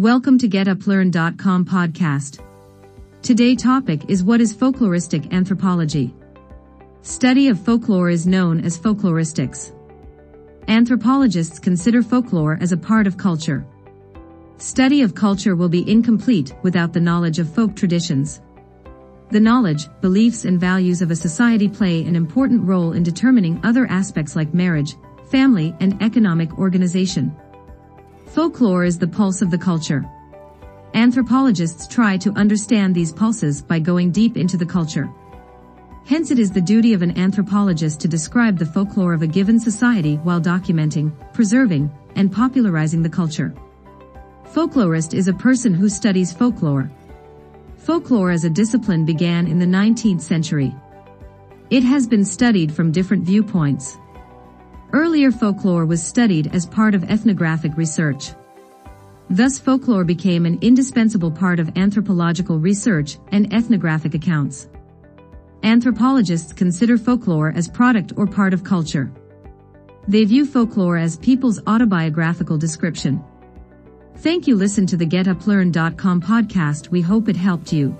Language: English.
Welcome to GetUpLearn.com podcast. Today topic is what is folkloristic anthropology. Study of folklore is known as folkloristics. Anthropologists consider folklore as a part of culture. Study of culture will be incomplete without the knowledge of folk traditions. The knowledge, beliefs and values of a society play an important role in determining other aspects like marriage, family and economic organization. Folklore is the pulse of the culture. Anthropologists try to understand these pulses by going deep into the culture. Hence it is the duty of an anthropologist to describe the folklore of a given society while documenting, preserving, and popularizing the culture. Folklorist is a person who studies folklore. Folklore as a discipline began in the 19th century. It has been studied from different viewpoints. Earlier folklore was studied as part of ethnographic research. Thus folklore became an indispensable part of anthropological research and ethnographic accounts. Anthropologists consider folklore as product or part of culture. They view folklore as people's autobiographical description. Thank you listen to the GetUpLearn.com podcast we hope it helped you.